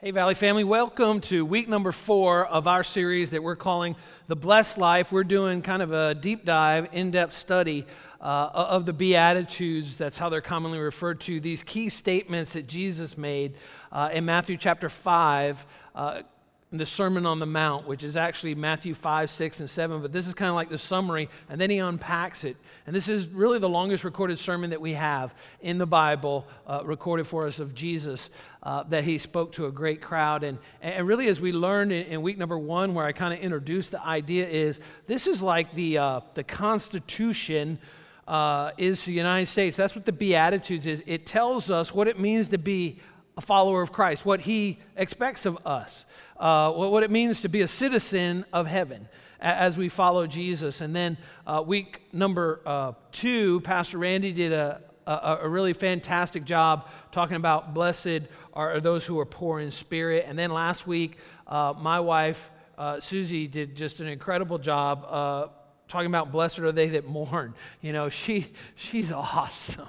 Hey, Valley family, welcome to week number four of our series that we're calling The Blessed Life. We're doing kind of a deep dive, in depth study uh, of the Beatitudes. That's how they're commonly referred to. These key statements that Jesus made uh, in Matthew chapter 5. Uh, the Sermon on the Mount, which is actually Matthew 5, 6, and 7, but this is kind of like the summary, and then he unpacks it. And this is really the longest recorded sermon that we have in the Bible, uh, recorded for us of Jesus, uh, that he spoke to a great crowd. And, and really, as we learned in, in week number one, where I kind of introduced the idea, is this is like the, uh, the Constitution. Uh, is the United States. That's what the Beatitudes is. It tells us what it means to be a follower of Christ, what he expects of us, uh, what it means to be a citizen of heaven as we follow Jesus. And then uh, week number uh, two, Pastor Randy did a, a, a, really fantastic job talking about blessed are those who are poor in spirit. And then last week, uh, my wife, uh, Susie, did just an incredible job uh, talking about blessed are they that mourn. You know, she, she's awesome.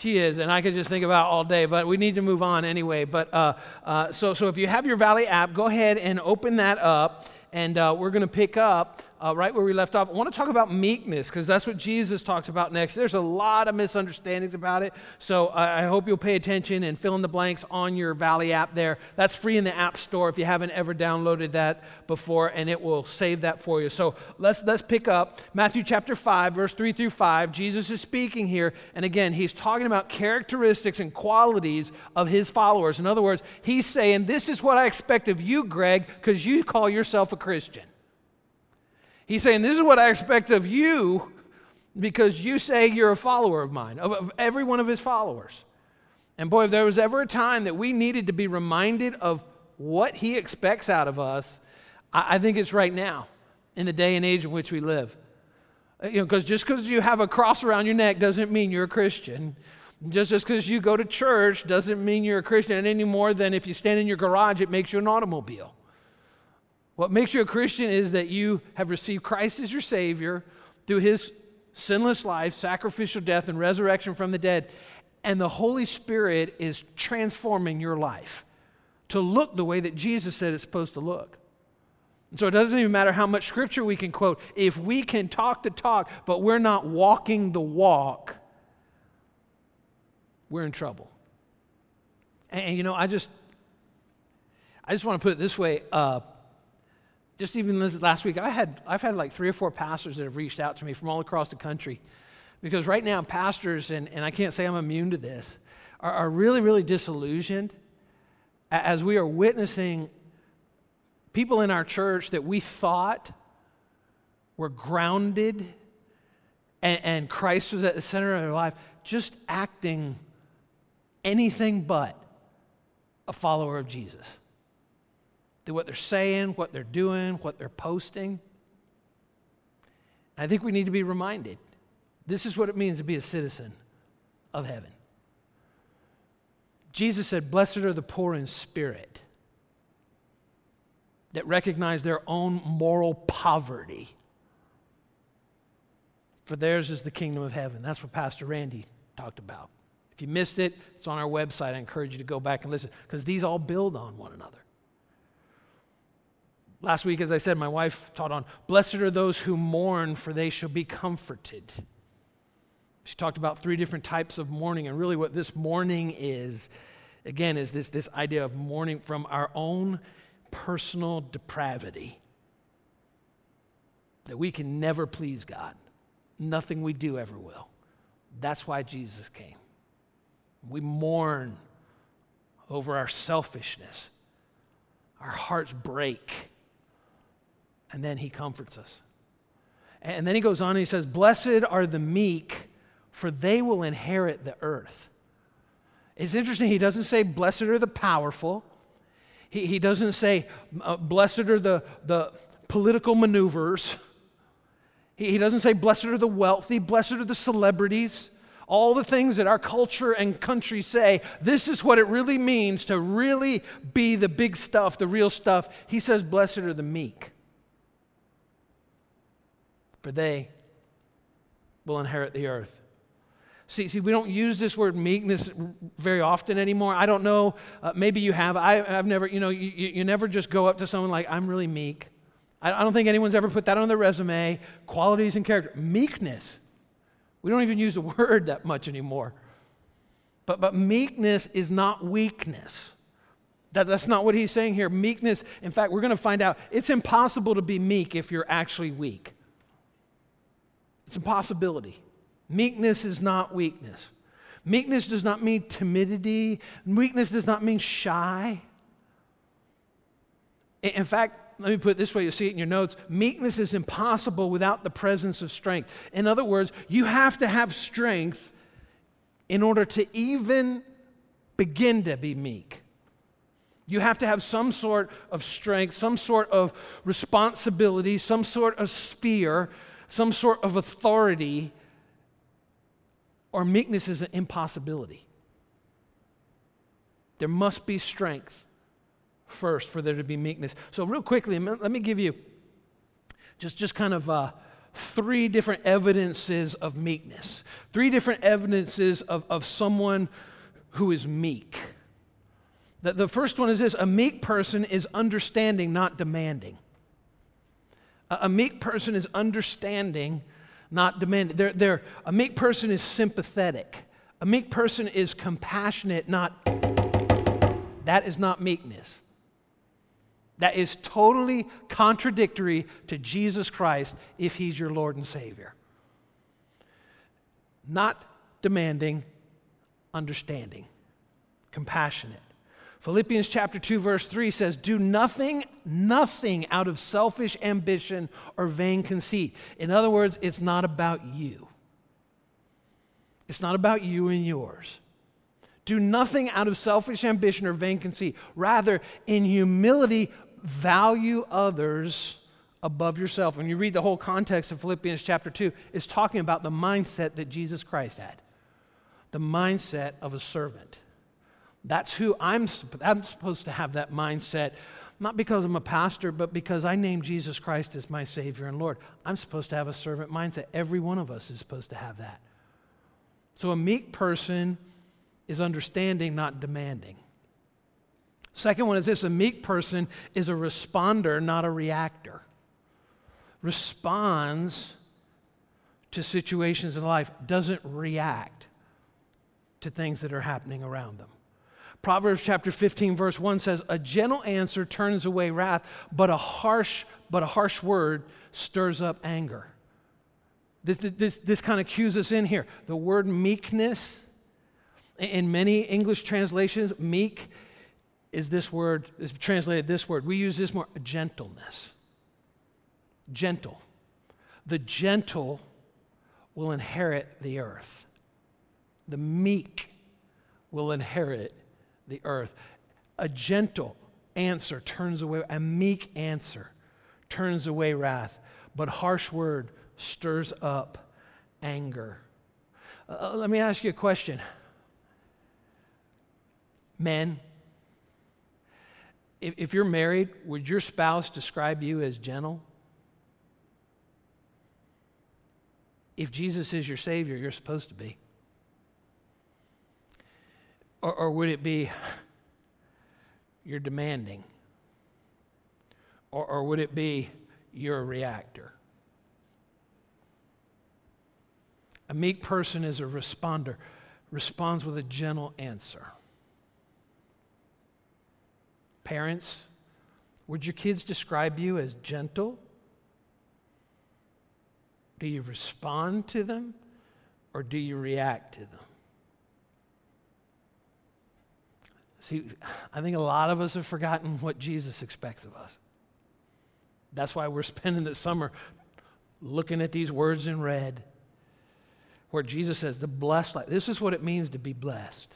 She is, and I could just think about all day, but we need to move on anyway. But uh, uh, so, so if you have your Valley app, go ahead and open that up, and uh, we're going to pick up uh, right where we left off. I want to talk about meekness because that's what Jesus talks about next. There's a lot of misunderstandings about it, so I, I hope you'll pay attention and fill in the blanks on your Valley app there. That's free in the App Store if you haven't ever downloaded that before, and it will save that for you. So let's let's pick up Matthew chapter five, verse three through five. Jesus is speaking here, and again, he's talking about characteristics and qualities of his followers. In other words, he's saying, "This is what I expect of you, Greg, because you call yourself a Christian." He's saying, This is what I expect of you because you say you're a follower of mine, of, of every one of his followers. And boy, if there was ever a time that we needed to be reminded of what he expects out of us, I, I think it's right now in the day and age in which we live. Uh, you know, because just because you have a cross around your neck doesn't mean you're a Christian. Just because you go to church doesn't mean you're a Christian any more than if you stand in your garage, it makes you an automobile. What makes you a Christian is that you have received Christ as your Savior through His sinless life, sacrificial death, and resurrection from the dead. And the Holy Spirit is transforming your life to look the way that Jesus said it's supposed to look. So it doesn't even matter how much scripture we can quote. If we can talk the talk, but we're not walking the walk, we're in trouble. And, and you know, I just, I just want to put it this way. Uh, just even this last week, I had, I've had like three or four pastors that have reached out to me from all across the country. Because right now, pastors, and, and I can't say I'm immune to this, are, are really, really disillusioned as we are witnessing people in our church that we thought were grounded and, and Christ was at the center of their life, just acting anything but a follower of Jesus to what they're saying, what they're doing, what they're posting. I think we need to be reminded this is what it means to be a citizen of heaven. Jesus said, Blessed are the poor in spirit that recognize their own moral poverty. For theirs is the kingdom of heaven. That's what Pastor Randy talked about. If you missed it, it's on our website. I encourage you to go back and listen because these all build on one another. Last week, as I said, my wife taught on Blessed are those who mourn, for they shall be comforted. She talked about three different types of mourning, and really what this mourning is, again, is this, this idea of mourning from our own personal depravity. That we can never please God. Nothing we do ever will. That's why Jesus came. We mourn over our selfishness. Our hearts break and then he comforts us. And then he goes on and he says, Blessed are the meek, for they will inherit the earth. It's interesting, he doesn't say, Blessed are the powerful. He, he doesn't say, uh, Blessed are the, the political maneuvers. He, he doesn't say, Blessed are the wealthy, blessed are the celebrities. All the things that our culture and country say, this is what it really means to really be the big stuff, the real stuff. He says, Blessed are the meek for they will inherit the earth. See, see, we don't use this word meekness very often anymore. I don't know. Uh, maybe you have. I, have never, you know, you, you never just go up to someone like, I'm really meek. I, I don't think anyone's ever put that on their resume. Qualities and character. Meekness. We don't even use the word that much anymore. But, but meekness is not weakness. That, that's not what he's saying here. Meekness, in fact, we're going to find out it's impossible to be meek if you're actually weak. It's impossibility. Meekness is not weakness. Meekness does not mean timidity. Weakness does not mean shy. In fact, let me put it this way you see it in your notes meekness is impossible without the presence of strength. In other words, you have to have strength in order to even begin to be meek. You have to have some sort of strength, some sort of responsibility, some sort of sphere, some sort of authority or meekness is an impossibility. There must be strength first for there to be meekness. So, real quickly, let me give you just, just kind of uh, three different evidences of meekness, three different evidences of, of someone who is meek. The, the first one is this a meek person is understanding, not demanding. A, meek person is understanding not demanding. They're, they're, a meek person is sympathetic. A meek person is compassionate, not. That is not meekness. That is totally contradictory to Jesus Christ if he's your Lord and Savior. Not demanding, understanding, compassionate. Philippians chapter 2 verse 3 says, "Do nothing nothing out of selfish ambition or vain conceit." In other words, it's not about you. It's not about you and yours. Do nothing out of selfish ambition or vain conceit. Rather, in humility, value others above yourself. When you read the whole context of Philippians chapter 2, it's talking about the mindset that Jesus Christ had the mindset of a servant. That's who I'm, I'm supposed to have that mindset, not because I'm a pastor, but because I name Jesus Christ as my Savior and Lord. I'm supposed to have a servant mindset. Every one of us is supposed to have that. So a meek person is understanding, not demanding. Second one is this a meek person is a responder, not a reactor. Responds to situations in life, doesn't react to things that are happening around them. Proverbs chapter 15 verse 1 says a gentle answer turns away wrath but a harsh but a harsh word stirs up anger. This, this, this kind of cues us in here. The word meekness, in many English translations, meek is this word, is translated this word. We use this more gentleness. Gentle. The gentle will inherit the earth. The meek will inherit the earth. A gentle answer turns away, a meek answer turns away wrath, but harsh word stirs up anger. Uh, let me ask you a question. Men, if, if you're married, would your spouse describe you as gentle? If Jesus is your Savior, you're supposed to be. Or, or would it be you're demanding? Or, or would it be you're a reactor? A meek person is a responder, responds with a gentle answer. Parents, would your kids describe you as gentle? Do you respond to them or do you react to them? See, I think a lot of us have forgotten what Jesus expects of us. That's why we're spending the summer looking at these words in red, where Jesus says, the blessed life. This is what it means to be blessed.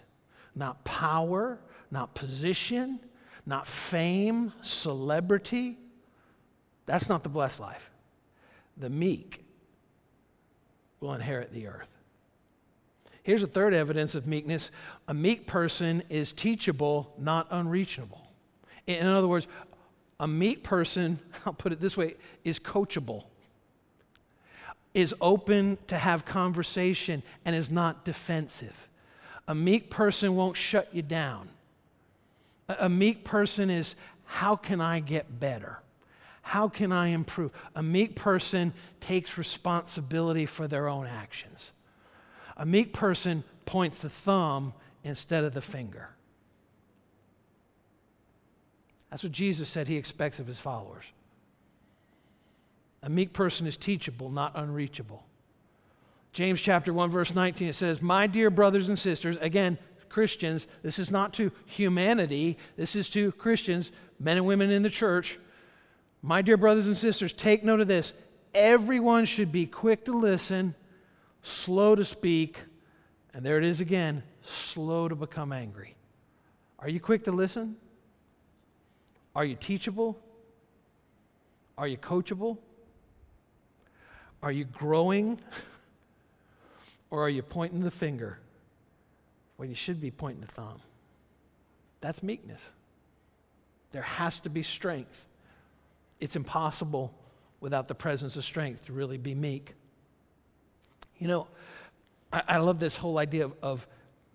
Not power, not position, not fame, celebrity. That's not the blessed life. The meek will inherit the earth. Here's a third evidence of meekness a meek person is teachable, not unreachable. In other words, a meek person, I'll put it this way, is coachable. is open to have conversation and is not defensive. A meek person won't shut you down. A, meek person is, how can I get better? How can I improve? A meek person takes responsibility for their own actions. A meek person points the thumb instead of the finger. That's what Jesus said he expects of his followers. A meek person is teachable, not unreachable. James chapter 1 verse 19 it says, "My dear brothers and sisters, again, Christians, this is not to humanity, this is to Christians, men and women in the church. My dear brothers and sisters, take note of this. Everyone should be quick to listen, slow to speak, and there it is again, slow to become angry. Are you quick to listen? Are you teachable? Are you coachable? Are you growing? or are you pointing the finger when you should be pointing the thumb? That's meekness. There has to be strength. It's impossible without the presence of strength to really be meek. You know, I, I love this whole idea of, of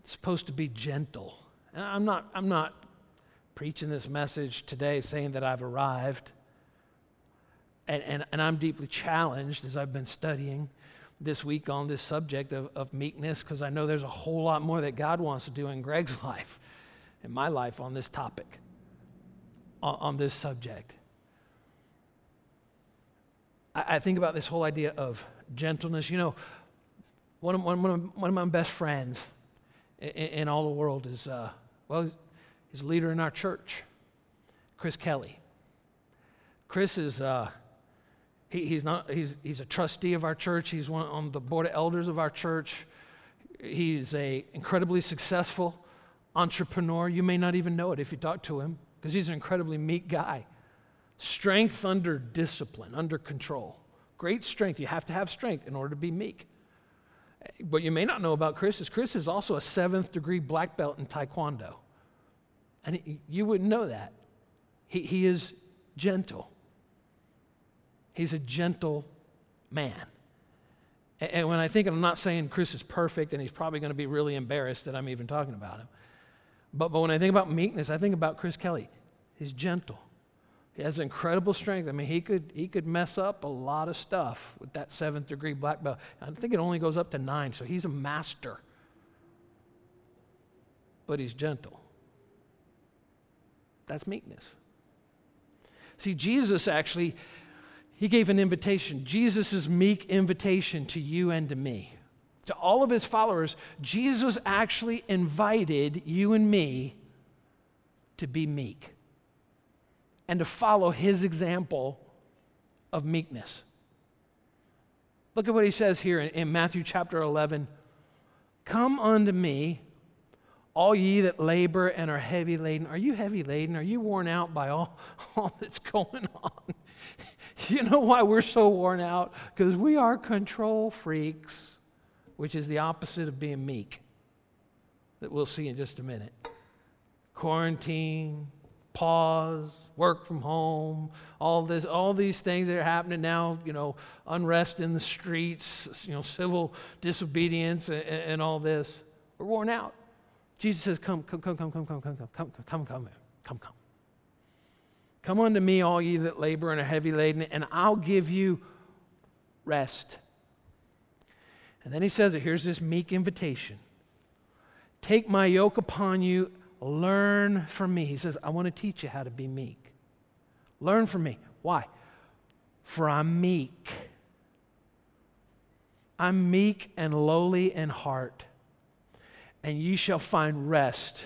supposed to be gentle. And I'm not, I'm not preaching this message today saying that I've arrived. And, and, and I'm deeply challenged as I've been studying this week on this subject of, of meekness because I know there's a whole lot more that God wants to do in Greg's life, in my life on this topic, on, on this subject. I, I, think about this whole idea of gentleness. You know, one of, one of, one of my best friends in, in all the world is, uh, well, he's a leader in our church, Chris Kelly. Chris is, uh, he, he's, not, he's, he's a trustee of our church. He's one on the board of elders of our church. He's a incredibly successful entrepreneur. You may not even know it if you talk to him because he's an incredibly meek guy. Strength under discipline, under control. Great strength. You have to have strength in order to be meek. What you may not know about Chris is Chris is also a seventh degree black belt in Taekwondo. And you wouldn't know that. He, he is gentle. He's a gentle man. And, and when I think, I'm not saying Chris is perfect and he's probably going to be really embarrassed that I'm even talking about him. But, but when I think about meekness, I think about Chris Kelly. He's gentle. He has incredible strength. I mean, he could, he could mess up a lot of stuff with that seventh degree black belt. I think it only goes up to nine, so he's a master. But he's gentle. That's meekness. See, Jesus actually, he gave an invitation. Jesus' meek invitation to you and to me. To all of his followers, Jesus actually invited you and me to be meek and to follow his example of meekness. Look at what he says here in, in, Matthew chapter 11 Come unto me, all ye that labor and are heavy laden. Are you heavy laden? Are you worn out by all, all that's going on? you know why we're so worn out? Because we are control freaks, which is the opposite of being meek, that we'll see in just a minute. Quarantine, pause, work from home, all this, all these things that are happening now, you know, unrest in the streets, you know, civil disobedience and, and all this. We're worn out. Jesus says, Come, come, come, come, come, come, come, come, come, come, come, come, come. Come unto me, all ye that labor and are heavy laden, and I'll give you rest. And then he says it here's this meek invitation Take my yoke upon you Learn from me. He says, I want to teach you how to be meek. Learn from me. Why? For I'm meek. I'm meek and lowly in heart, and ye shall find rest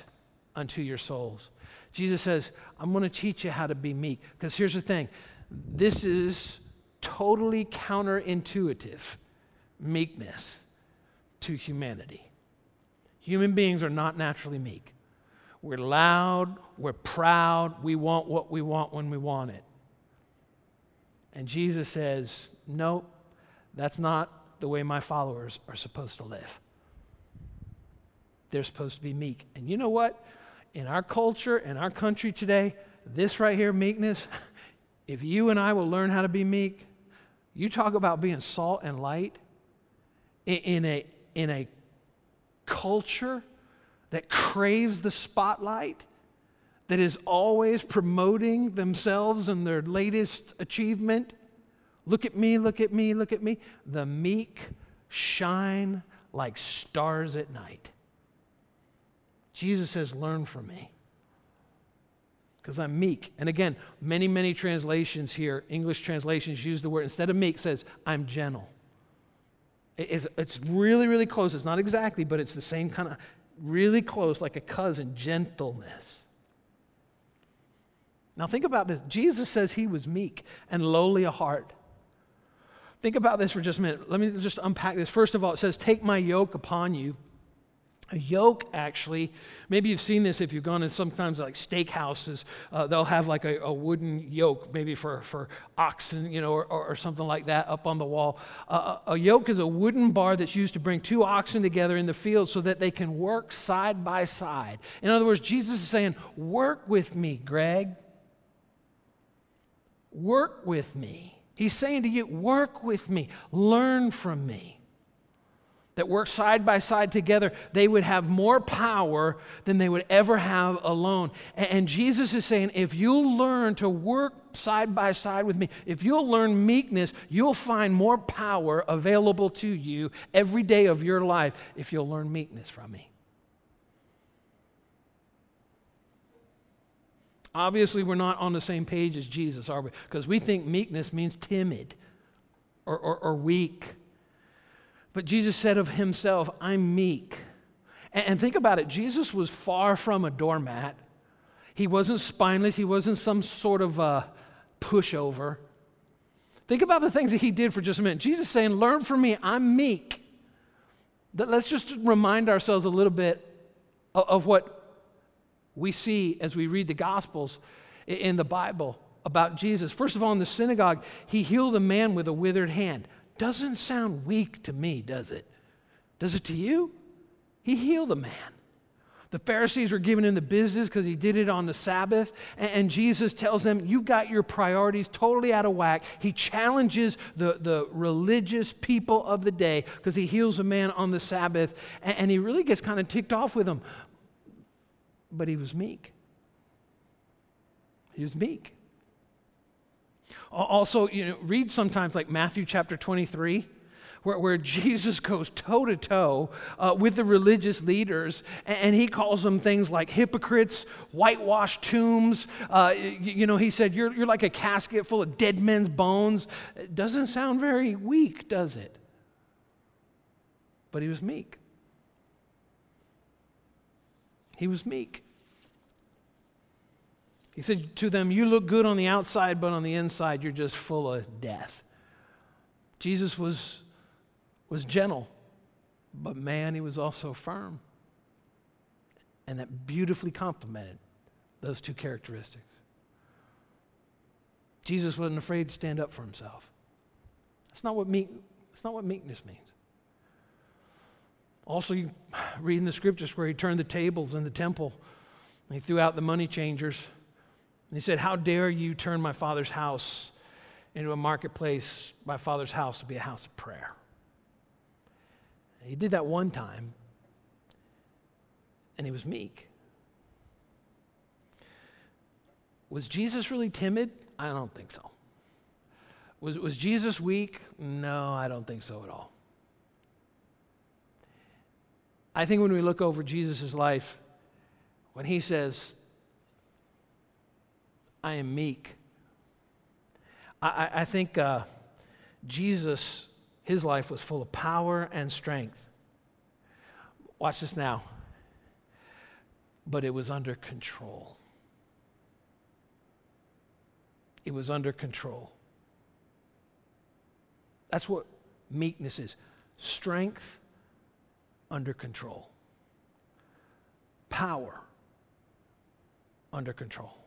unto your souls. Jesus says, I'm going to teach you how to be meek. Because here's the thing this is totally counterintuitive meekness to humanity. Human beings are not naturally meek. We're loud, we're proud, we want what we want when we want it. And Jesus says, Nope, that's not the way my followers are supposed to live. They're supposed to be meek. And you know what? In our culture, in our country today, this right here, meekness, if you and I will learn how to be meek, You talk about being salt and light in a, in a culture that craves the spotlight, that is always promoting themselves and their latest achievement. Look at me, look at me, look at me. The meek shine like stars at night. Jesus says, Learn from me because I'm meek. And again, many, many translations here, English translations use the word, instead of meek, says, I'm gentle. It's, it's really, really close. It's not exactly, but it's the same kind of really close, like a cousin, gentleness. Now, think about this. Jesus says he was meek and lowly of heart. Think about this for just a minute. Let me just unpack this. First of all, it says, Take my yoke upon you a yoke, actually, maybe you've seen this if you've gone to sometimes like steakhouses, uh, they'll have like a, a, wooden yoke, maybe for, for oxen, you know, or, or something like that up on the wall. Uh, a yoke is a wooden bar that's used to bring two oxen together in the field so that they can work side by side. In other words, Jesus is saying, Work with me, Greg. Work with me. He's saying to you, Work with me, learn from me that work side by side together, they would have more power than they would ever have alone. And Jesus is saying, if you'll learn to work side by side with me, if you'll learn meekness, you'll find more power available to you every day of your life if you'll learn meekness from me. Obviously, we're not on the same page as Jesus, are we? Because we think meekness means timid or, or, or weak but Jesus said of himself, I'm meek. And, think about it Jesus was far from a doormat. He wasn't spineless, he wasn't some sort of a pushover. Think about the things that he did for just a minute. Jesus saying, Learn from me, I'm meek. Let's just remind ourselves a little bit of what we see as we read the Gospels in the Bible about Jesus. First of all, in the synagogue, he healed a man with a withered hand. Doesn't sound weak to me, does it? Does it to you? He healed a man. The Pharisees were giving him the business because he did it on the Sabbath. And, Jesus tells them, You've got your priorities totally out of whack. He challenges the, the religious people of the day because he heals a man on the Sabbath. And, and he really gets kind of ticked off with them. But he was meek. He was meek. Also, you know, read sometimes like Matthew chapter 23. Where, where, Jesus goes toe to toe with the religious leaders, and, and, he calls them things like hypocrites, whitewashed tombs. Uh, you, you, know, he said, you're, you're like a casket full of dead men's bones. It doesn't sound very weak, does it? But he was meek. He was meek. He said to them, You look good on the outside, but on the inside, you're just full of death. Jesus was, was gentle, but man, he was also firm. And that beautifully complemented those two characteristics. Jesus wasn't afraid to stand up for himself. That's not what, meek, that's not what meekness means. Also, you read in the scriptures where he turned the tables in the temple, he threw out the money changers and he said, How dare you turn my father's house into a marketplace, my father's house to be a house of prayer? He did that one time, and he was meek. Was Jesus really timid? I don't think so. Was, was Jesus weak? No, I don't think so at all. I think when we look over Jesus' life, when he says, I am meek. I, I think uh, Jesus, his life was full of power and strength. Watch this now. But it was under control. It was under control. That's what meekness is strength under control, power under control.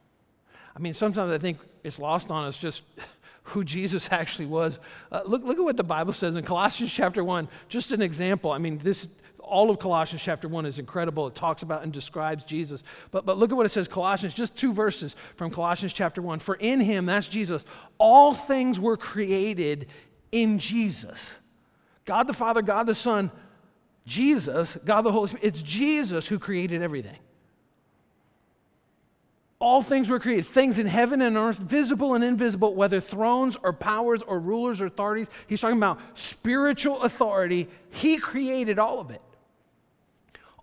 I mean, sometimes I think it's lost on us just who Jesus actually was. Uh, look, look at what the Bible says in Colossians chapter 1, just an example. I mean, this all of Colossians chapter 1 is incredible. It talks about and describes Jesus. But, but look at what it says Colossians, just two verses from Colossians chapter 1. For in him, that's Jesus, all things were created in Jesus. God the Father, God the Son, Jesus, God the Holy Spirit. It's Jesus who created everything. All things were created, things in heaven and earth, visible and invisible, whether thrones or powers or rulers or authorities. He's talking about spiritual authority. He created all of it.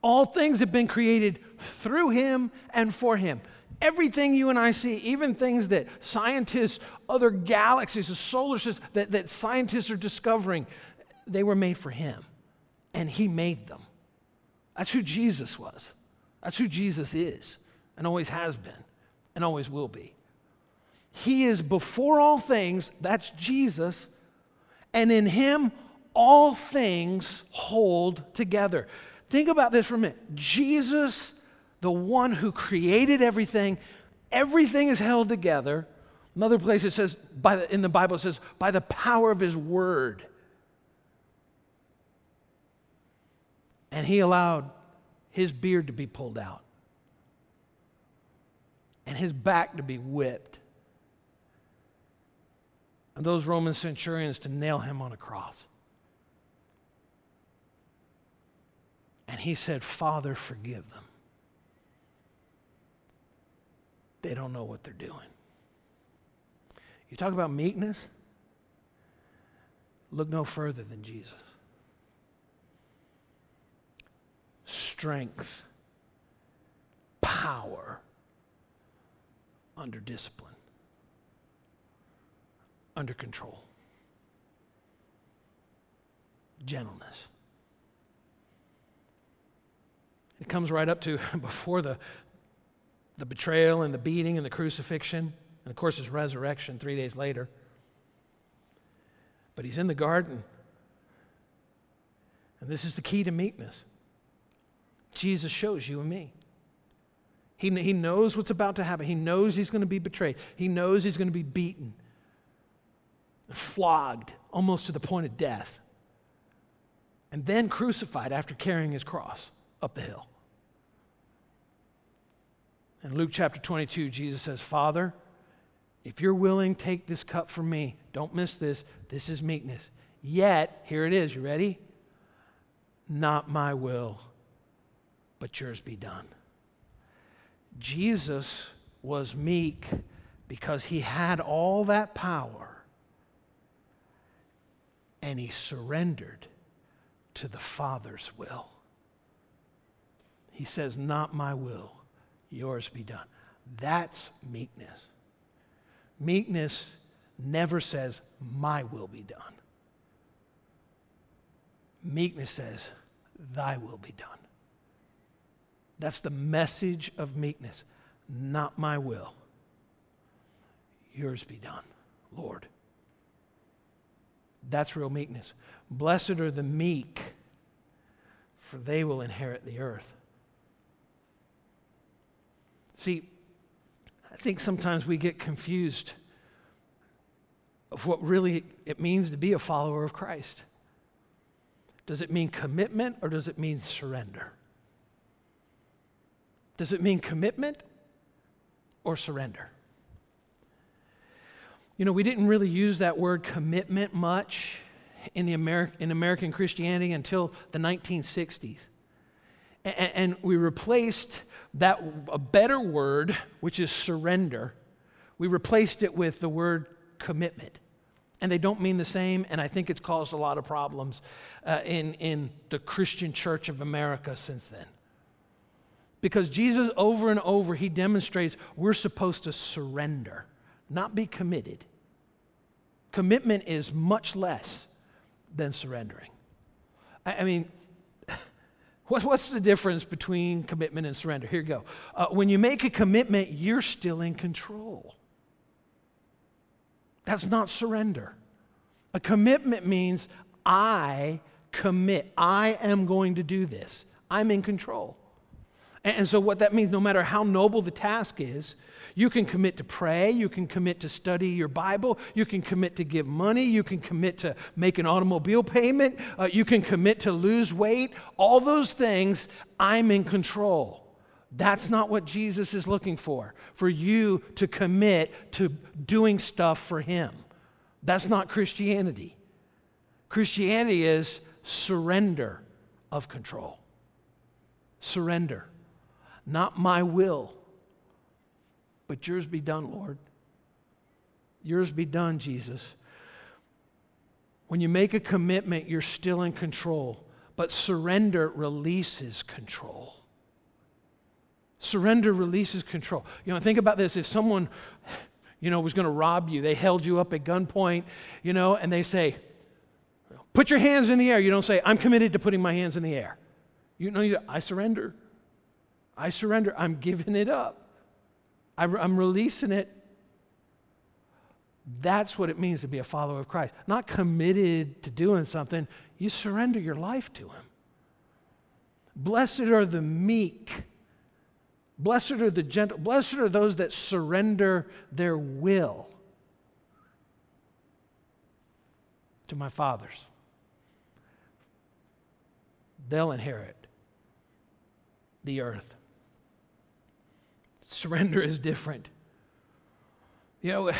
All things have been created through him and for him. Everything you and I see, even things that scientists, other galaxies, the solar system, that, that scientists are discovering, they were made for him. And he made them. That's who Jesus was. That's who Jesus is and always has been and always will be. He is before all things, that's Jesus, and in him all things hold together. Think about this for a minute. Jesus, the one who created everything, everything is held together. Another place it says, by the, in the Bible, it says, by the power of his word. And he allowed his beard to be pulled out and his back to be whipped. And those Roman centurions to nail him on a cross. And he said, Father, forgive them. They don't know what they're doing. You talk about meekness? Look no further than Jesus. Strength, power, under discipline, under control, gentleness. It comes right up to before the, the betrayal and the beating and the crucifixion, and of course his resurrection three days later. But he's in the garden. And this is the key to meekness. Jesus shows you and me. He, he knows what's about to happen. He knows he's going to be betrayed. He knows he's going to be beaten, flogged almost to the point of death, and then crucified after carrying his cross up the hill. In Luke chapter 22, Jesus says, Father, if you're willing, take this cup from me. Don't miss this. This is meekness. Yet, here it is. You ready? Not my will, but yours be done. Jesus was meek because he had all that power and he surrendered to the Father's will. He says, Not my will, yours be done. That's meekness. Meekness never says, My will be done. Meekness says, Thy will be done. That's the message of meekness. Not my will. Yours be done, Lord. That's real meekness. Blessed are the meek, for they will inherit the earth. See, I think sometimes we get confused of what really it means to be a follower of Christ. Does it mean commitment or does it mean surrender? Does it mean commitment or surrender? You know, we didn't really use that word commitment much in, the Ameri- in American Christianity until the 1960s. And, and we replaced that, a better word, which is surrender, we replaced it with the word commitment. And they don't mean the same, and I think it's caused a lot of problems uh, in, in the Christian church of America since then. Because Jesus, over and over, he demonstrates we're supposed to surrender, not be committed. Commitment is much less than surrendering. I, I mean, what's, the difference between commitment and surrender? Here you go. Uh, when you make a commitment, you're still in control. That's not surrender. A commitment means I commit. I am going to do this. I'm in control. And so, what that means, no matter how noble the task is, you can commit to pray, you can commit to study your Bible, you can commit to give money, you can commit to make an automobile payment, uh, you can commit to lose weight. All those things, I'm in control. That's not what Jesus is looking for, for you to commit to doing stuff for Him. That's not Christianity. Christianity is surrender of control. Surrender. Not my will, but yours be done, Lord. Yours be done, Jesus. When you make a commitment, you're still in control, but surrender releases control. Surrender releases control. You know, think about this. If someone, you know, was going to rob you, they held you up at gunpoint, you know, and they say, put your hands in the air. You don't say, I'm committed to putting my hands in the air. You know, you, I surrender. I surrender. I'm giving it up. I'm releasing it. That's what it means to be a follower of Christ. Not committed to doing something, you surrender your life to Him. Blessed are the meek. Blessed are the gentle. Blessed are those that surrender their will to my fathers. They'll inherit the earth. Surrender is different. You know,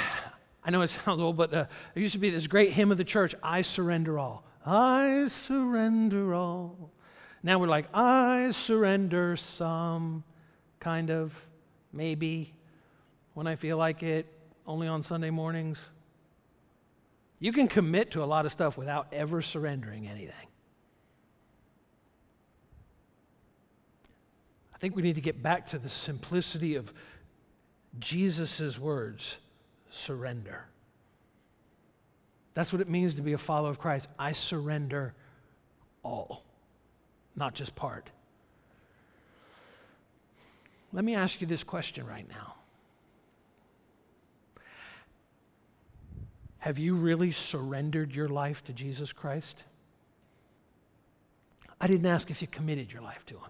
I know it sounds old, but uh, there used to be this great hymn of the church I surrender all. I surrender all. Now we're like, I surrender some, kind of, maybe, when I feel like it, only on Sunday mornings. You can commit to a lot of stuff without ever surrendering anything. Think we need to get back to the simplicity of Jesus' words surrender. That's what it means to be a follower of Christ. I surrender all, not just part. Let me ask you this question right now Have you really surrendered your life to Jesus Christ? I didn't ask if you committed your life to Him.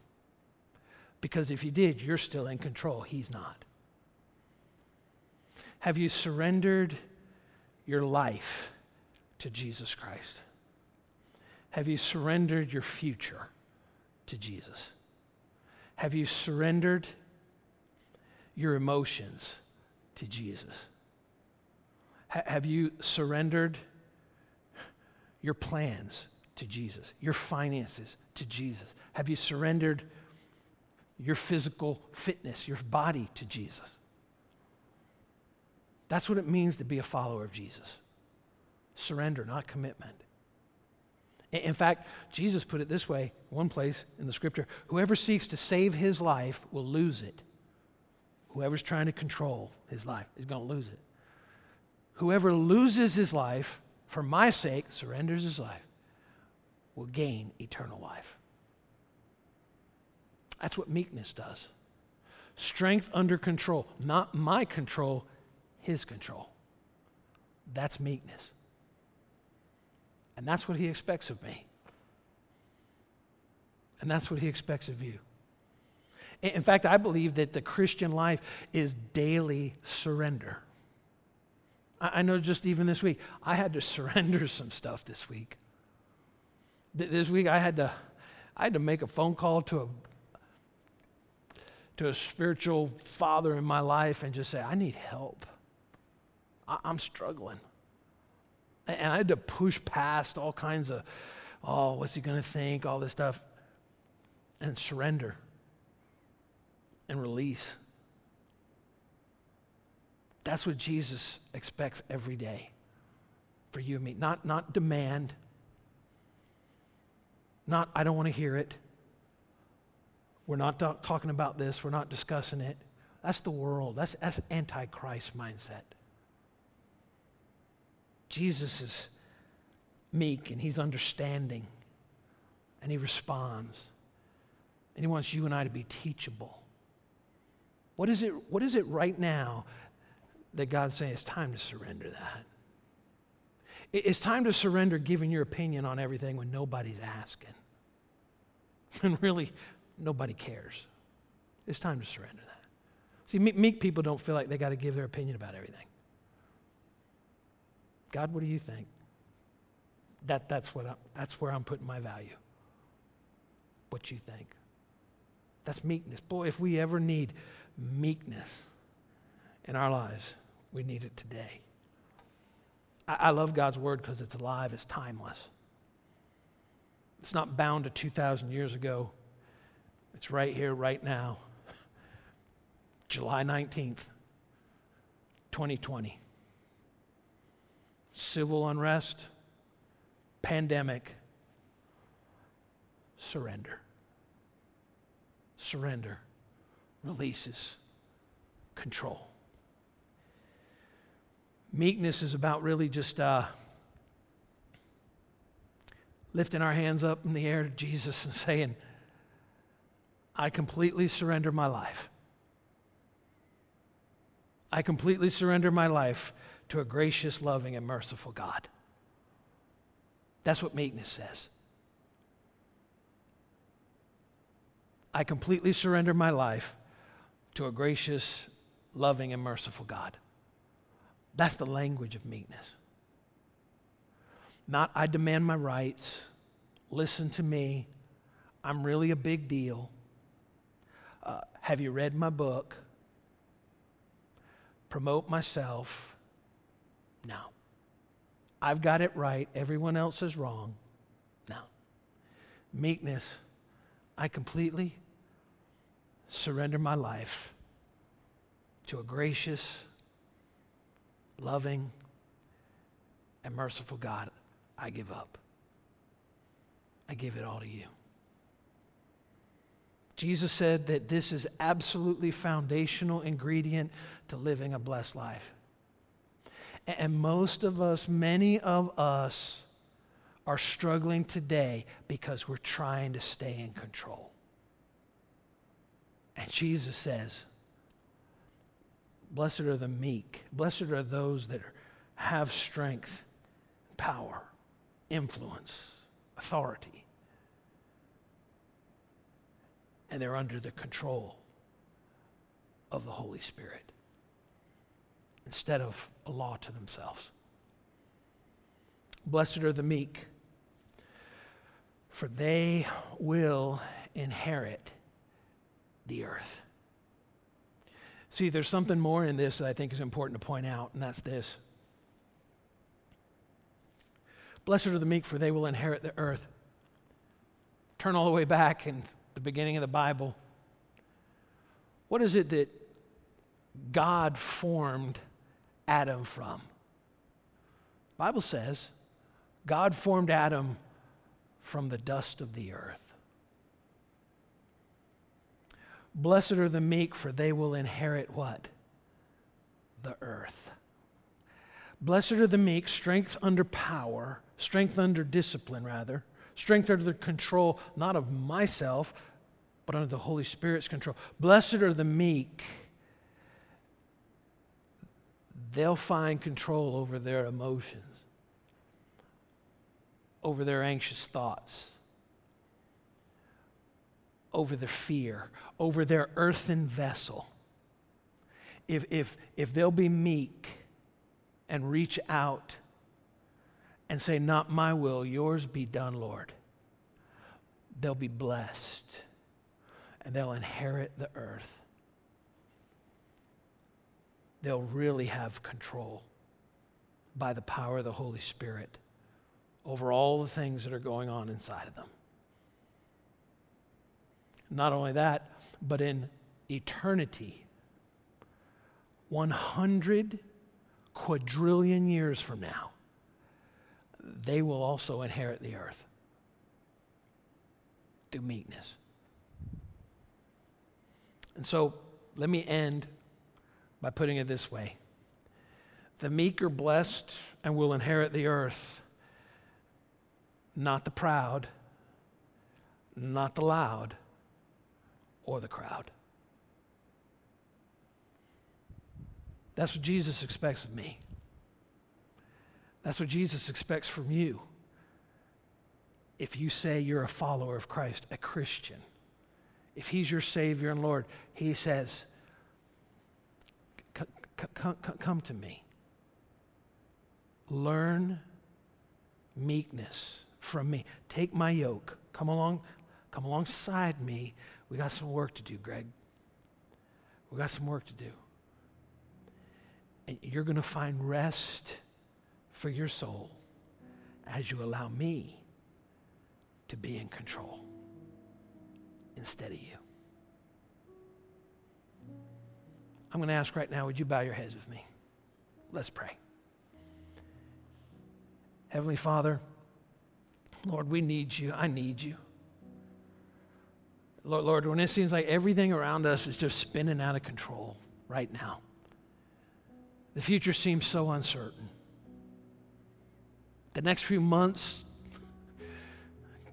Because if you did, you're still in control. He's not. Have you surrendered your life to Jesus Christ? Have you surrendered your future to Jesus? Have you surrendered your emotions to Jesus? Ha- have you surrendered your plans to Jesus, your finances to Jesus? Have you surrendered your physical fitness, your body to Jesus? That's what it means to be a follower of Jesus surrender, not commitment. In fact, Jesus put it this way, one place in the scripture whoever seeks to save his life will lose it. Whoever's trying to control his life is going to lose it. Whoever loses his life for my sake, surrenders his life, will gain eternal life. That's what meekness does. Strength under control, not my control, his control. That's meekness. And that's what he expects of me. And that's what he expects of you. In fact, I believe that the Christian life is daily surrender. I know just even this week, I had to surrender some stuff this week. This week, I had to, I had to make a phone call to a to a spiritual father in my life and just say, I need help. I, am struggling. And I had to push past all kinds of, oh, what's he going to think, all this stuff, and surrender and release. That's what Jesus expects every day for you and me. Not, not demand, not, I don't want to hear it. We're not talking about this, we're not discussing it. That's the world, that's, that's antichrist mindset. Jesus is meek and he's understanding and he responds. And he wants you and I to be teachable. What is it, what is it right now that God's saying it's time to surrender that? It's time to surrender giving your opinion on everything when nobody's asking. And really, nobody cares. It's time to surrender that. See, meek people don't feel like they got to give their opinion about everything. God, what do you think? That, that's, what I, that's where I'm putting my value. What you think. That's meekness. Boy, if we ever need meekness in our lives, we need it today. I, I love God's word because it's alive, it's timeless. It's not bound to 2,000 years ago. It's right here, right now. July 19th, 2020. Civil unrest, pandemic, surrender. Surrender releases control. Meekness is about really just uh, lifting our hands up in the air to Jesus and saying, I completely surrender my life. I completely surrender my life to a gracious, loving, and merciful God. That's what meekness says. I completely surrender my life to a gracious, loving, and merciful God. That's the language of meekness. Not, I demand my rights, listen to me, I'm really a big deal. Uh, have you read my book? Promote myself? No. I've got it right, everyone else is wrong. No. Meekness, I completely surrender my life to a gracious, loving, and merciful God. I give up. I give it all to you. Jesus said that this is absolutely foundational ingredient to living a blessed life. And most of us, many of us, are struggling today because we're trying to stay in control. And Jesus says, Blessed are the meek, blessed are those that have strength, power, influence, authority. And they're under the control of the Holy Spirit instead of a law to themselves. Blessed are the meek, for they will inherit the earth. See, there's something more in this that I think is important to point out, and that's this. Blessed are the meek, for they will inherit the earth. Turn all the way back the beginning of the Bible. What is it that God formed Adam from? The Bible says God formed Adam from the dust of the earth. Blessed are the meek, for they will inherit what? The earth. Blessed are the meek, strength under power, strength under discipline, rather, strength under control, not of myself, but under the Holy Spirit's control. Blessed are the meek. They'll find control over their emotions, over their anxious thoughts, over their fear, over their earthen vessel. If, if, if they'll be meek and reach out and say, Not my will, yours be done, Lord, they'll be blessed and they'll inherit the earth. They'll really have control by the power of the Holy Spirit over all the things that are going on inside of them. Not only that, but in eternity, 100 quadrillion years from now, they will also inherit the earth through meekness. And so let me end by putting it this way The meek are blessed and will inherit the earth, not the proud, not the loud, or the crowd. That's what Jesus expects of me. That's what Jesus expects from you. If you say you're a follower of Christ, a Christian, if He's your Savior and Lord, He says, Come to me. Learn meekness from me. Take my yoke. Come along, come alongside me. We got some work to do, Greg. We got some work to do. And you're going to find rest for your soul as you allow me to be in control instead of you. I'm going to ask right now would you bow your heads with me? Let's pray. Heavenly Father, Lord, we need you. I need you. Lord, Lord, when it seems like everything around us is just spinning out of control right now, the future seems so uncertain. The next few months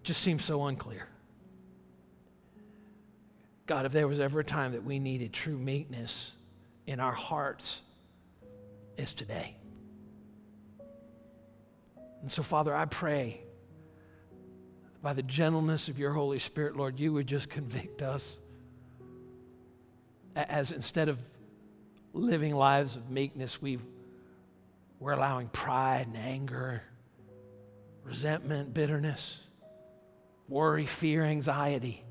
just seem so unclear. God, if there was ever a time that we needed true meekness in our hearts, it's today. And so, Father, I pray by the gentleness of your Holy Spirit, Lord, you would just convict us as instead of living lives of meekness, we we're allowing pride and anger, resentment, bitterness, worry, fear, anxiety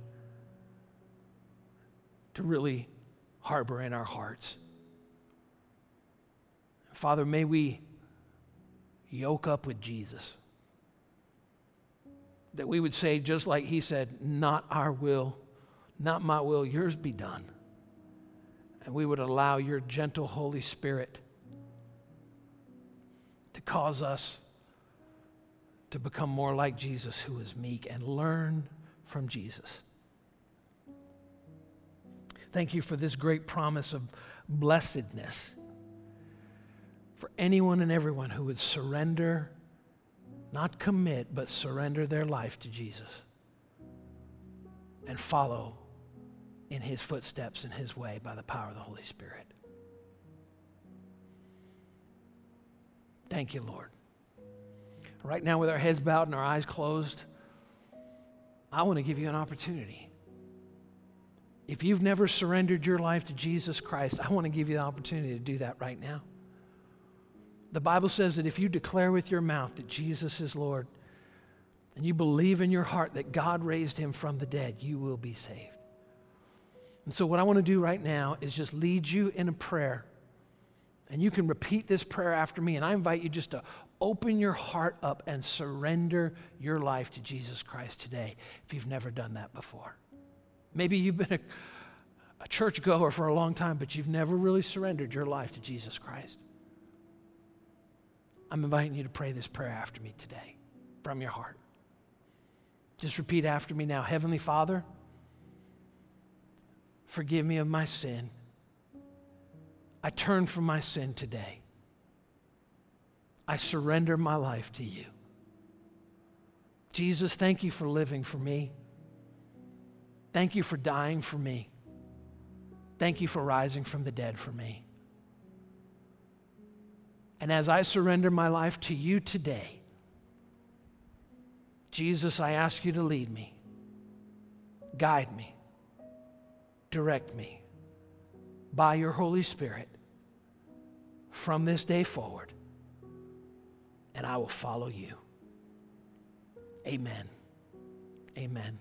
to really harbor in our hearts. Father, may we yoke up with Jesus. That we would say, just like he said, not our will, not my will, yours be done. And we would allow your gentle Holy Spirit to cause us to become more like Jesus, who is meek, and learn from Jesus. Thank you for this great promise of blessedness for anyone and everyone who would surrender, not commit, but surrender their life to Jesus and follow in his footsteps and his way by the power of the Holy Spirit. Thank you, Lord. Right now, with our heads bowed and our eyes closed, I want to give you an opportunity. If you've never surrendered your life to Jesus Christ, I want to give you the opportunity to do that right now. The Bible says that if you declare with your mouth that Jesus is Lord and you believe in your heart that God raised him from the dead, you will be saved. And so, what I want to do right now is just lead you in a prayer. And you can repeat this prayer after me. And I invite you just to open your heart up and surrender your life to Jesus Christ today if you've never done that before. Maybe you've been a, a church goer for a long time, but you've never really surrendered your life to Jesus Christ. I'm inviting you to pray this prayer after me today from your heart. Just repeat after me now Heavenly Father, forgive me of my sin. I turn from my sin today. I surrender my life to you. Jesus, thank you for living for me. Thank you for dying for me. Thank you for rising from the dead for me. And as I surrender my life to you today, Jesus, I ask you to lead me, guide me, direct me by your Holy Spirit from this day forward, and I will follow you. Amen. Amen.